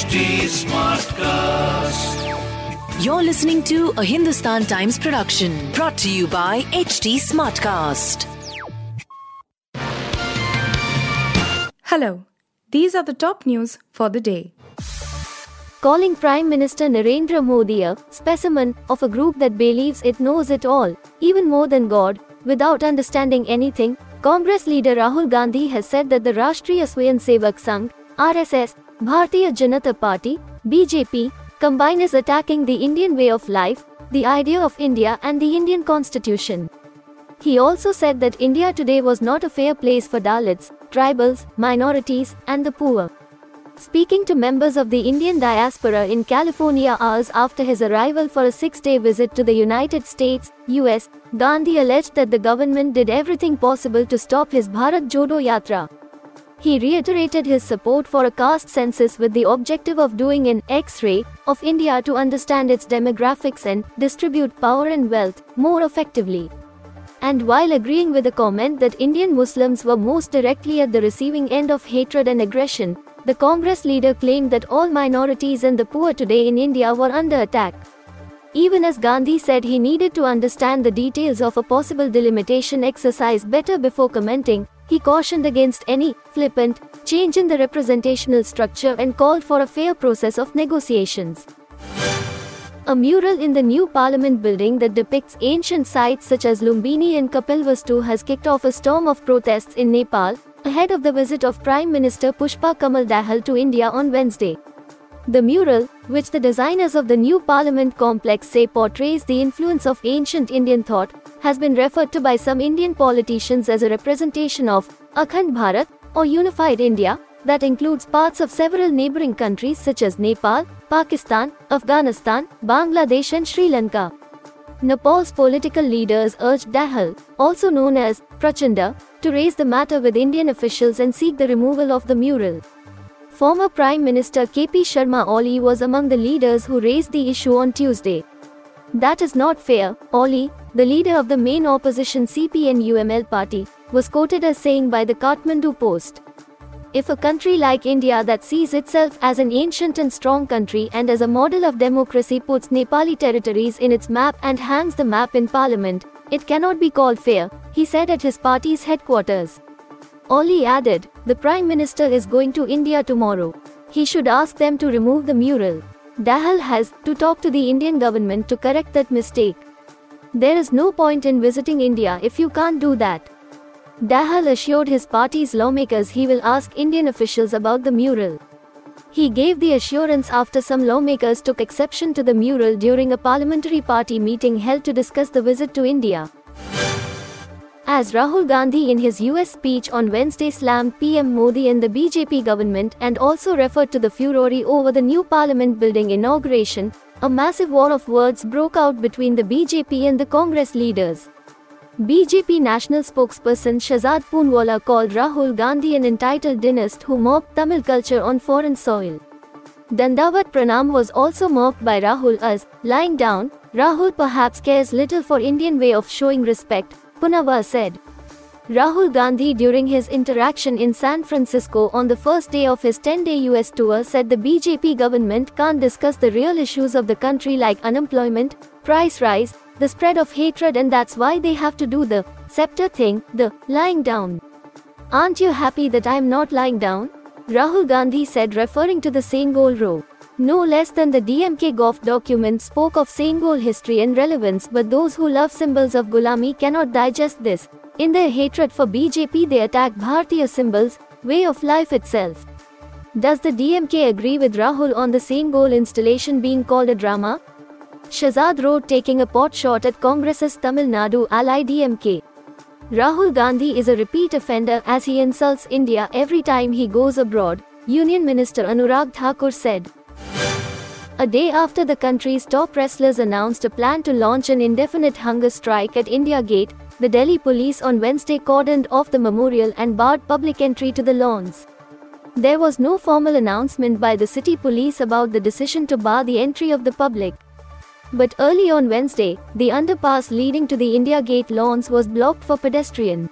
HT Smartcast. You're listening to a Hindustan Times production brought to you by HT Smartcast. Hello, these are the top news for the day. calling Prime Minister Narendra Modi a specimen of a group that believes it knows it all, even more than God, without understanding anything. Congress leader Rahul Gandhi has said that the Rashtriya Swayamsevak Sangh, RSS, Bharatiya Janata Party, BJP, combine is attacking the Indian way of life, the idea of India and the Indian constitution. He also said that India today was not a fair place for Dalits, tribals, minorities, and the poor. Speaking to members of the Indian diaspora in California hours after his arrival for a six day visit to the United States, US, Gandhi alleged that the government did everything possible to stop his Bharat Jodo Yatra. He reiterated his support for a caste census with the objective of doing an X ray of India to understand its demographics and distribute power and wealth more effectively. And while agreeing with the comment that Indian Muslims were most directly at the receiving end of hatred and aggression, the Congress leader claimed that all minorities and the poor today in India were under attack. Even as Gandhi said he needed to understand the details of a possible delimitation exercise better before commenting, he cautioned against any flippant change in the representational structure and called for a fair process of negotiations. A mural in the new parliament building that depicts ancient sites such as Lumbini and Kapilvastu has kicked off a storm of protests in Nepal, ahead of the visit of Prime Minister Pushpa Kamal Dahal to India on Wednesday. The mural, which the designers of the new parliament complex say portrays the influence of ancient Indian thought, has been referred to by some Indian politicians as a representation of Akhand Bharat, or unified India, that includes parts of several neighboring countries such as Nepal, Pakistan, Afghanistan, Bangladesh, and Sri Lanka. Nepal's political leaders urged Dahal, also known as Prachanda, to raise the matter with Indian officials and seek the removal of the mural. Former Prime Minister KP Sharma Oli was among the leaders who raised the issue on Tuesday. That is not fair, Oli, the leader of the main opposition CPN UML party, was quoted as saying by the Kathmandu Post. If a country like India that sees itself as an ancient and strong country and as a model of democracy puts Nepali territories in its map and hangs the map in parliament, it cannot be called fair, he said at his party's headquarters. Oli added, The Prime Minister is going to India tomorrow. He should ask them to remove the mural. Dahal has to talk to the Indian government to correct that mistake. There is no point in visiting India if you can't do that. Dahal assured his party's lawmakers he will ask Indian officials about the mural. He gave the assurance after some lawmakers took exception to the mural during a parliamentary party meeting held to discuss the visit to India. As Rahul Gandhi in his US speech on Wednesday slammed PM Modi and the BJP government and also referred to the furore over the new parliament building inauguration, a massive war of words broke out between the BJP and the Congress leaders. BJP national spokesperson Shehzad Poonawalla called Rahul Gandhi an entitled dynast who mocked Tamil culture on foreign soil. Dandavat Pranam was also mocked by Rahul as, lying down, Rahul perhaps cares little for Indian way of showing respect, Poonawalla said. Rahul Gandhi during his interaction in San Francisco on the first day of his 10-day US tour said the BJP government can't discuss the real issues of the country like unemployment, price rise, the spread of hatred and that's why they have to do the scepter thing, the lying down. Aren't you happy that I'm not lying down? Rahul Gandhi said referring to the Sengol row. No less than the DMK Goff document spoke of Sengol history and relevance but those who love symbols of Gulami cannot digest this. In their hatred for BJP they attack Bharatiya symbols, way of life itself. Does the DMK agree with Rahul on the Sengol installation being called a drama? Shehzad wrote taking a pot shot at Congress's Tamil Nadu ally DMK. Rahul Gandhi is a repeat offender as he insults India every time he goes abroad, Union Minister Anurag Thakur said. A day after the country's top wrestlers announced a plan to launch an indefinite hunger strike at India Gate, the Delhi police on Wednesday cordoned off the memorial and barred public entry to the lawns. There was no formal announcement by the city police about the decision to bar the entry of the public. But early on Wednesday, the underpass leading to the India Gate lawns was blocked for pedestrian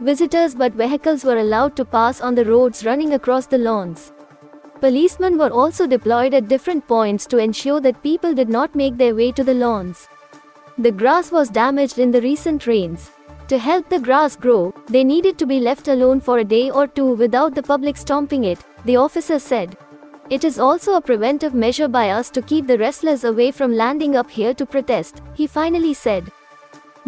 visitors but vehicles were allowed to pass on the roads running across the lawns. Policemen were also deployed at different points to ensure that people did not make their way to the lawns. The grass was damaged in the recent rains. To help the grass grow, they needed to be left alone for a day or two without the public stomping it, the officer said. It is also a preventive measure by us to keep the wrestlers away from landing up here to protest, he finally said.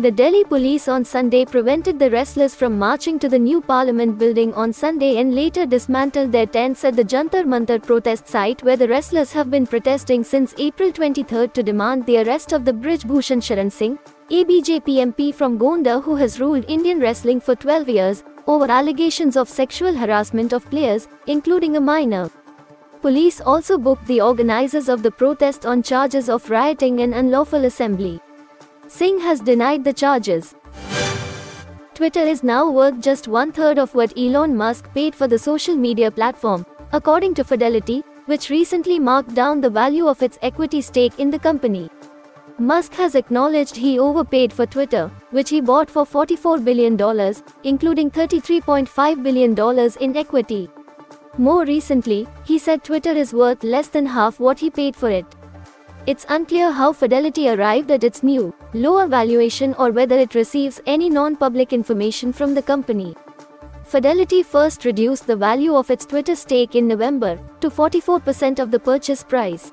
The Delhi police on Sunday prevented the wrestlers from marching to the new parliament building on Sunday and later dismantled their tents at the Jantar Mantar protest site where the wrestlers have been protesting since April 23 to demand the arrest of the Brij Bhushan Sharan Singh, a BJP MP from Gonda who has ruled Indian wrestling for 12 years, over allegations of sexual harassment of players, including a minor. Police also booked the organizers of the protest on charges of rioting and unlawful assembly. Singh has denied the charges. Twitter is now worth just one third of what Elon Musk paid for the social media platform, according to Fidelity, which recently marked down the value of its equity stake in the company. Musk has acknowledged he overpaid for Twitter, which he bought for $44 billion, including $33.5 billion in equity. More recently, he said Twitter is worth less than half what he paid for it. It's unclear how Fidelity arrived at its new, lower valuation or whether it receives any non public information from the company. Fidelity first reduced the value of its Twitter stake in November to 44% of the purchase price.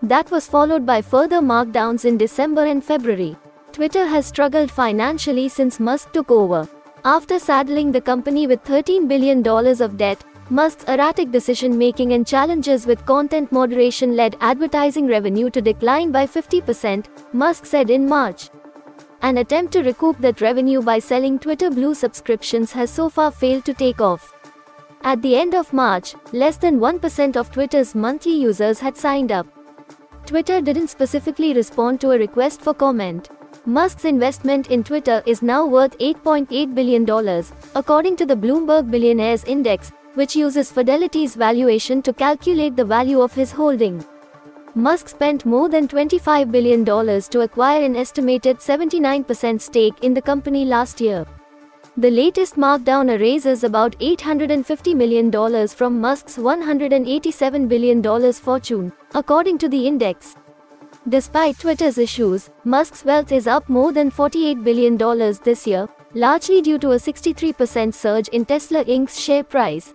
That was followed by further markdowns in December and February. Twitter has struggled financially since Musk took over. After saddling the company with $13 billion of debt, Musk's erratic decision making and challenges with content moderation led advertising revenue to decline by 50%, Musk said in March. An attempt to recoup that revenue by selling Twitter Blue subscriptions has so far failed to take off. At the end of March, less than 1% of Twitter's monthly users had signed up. Twitter didn't specifically respond to a request for comment. Musk's investment in Twitter is now worth $8.8 billion, according to the Bloomberg Billionaires Index, which uses Fidelity's valuation to calculate the value of his holding. Musk spent more than $25 billion to acquire an estimated 79% stake in the company last year. The latest markdown erases about $850 million from Musk's $187 billion fortune, according to the index. Despite Twitter's issues, Musk's wealth is up more than $48 billion this year, largely due to a 63% surge in Tesla Inc.'s share price.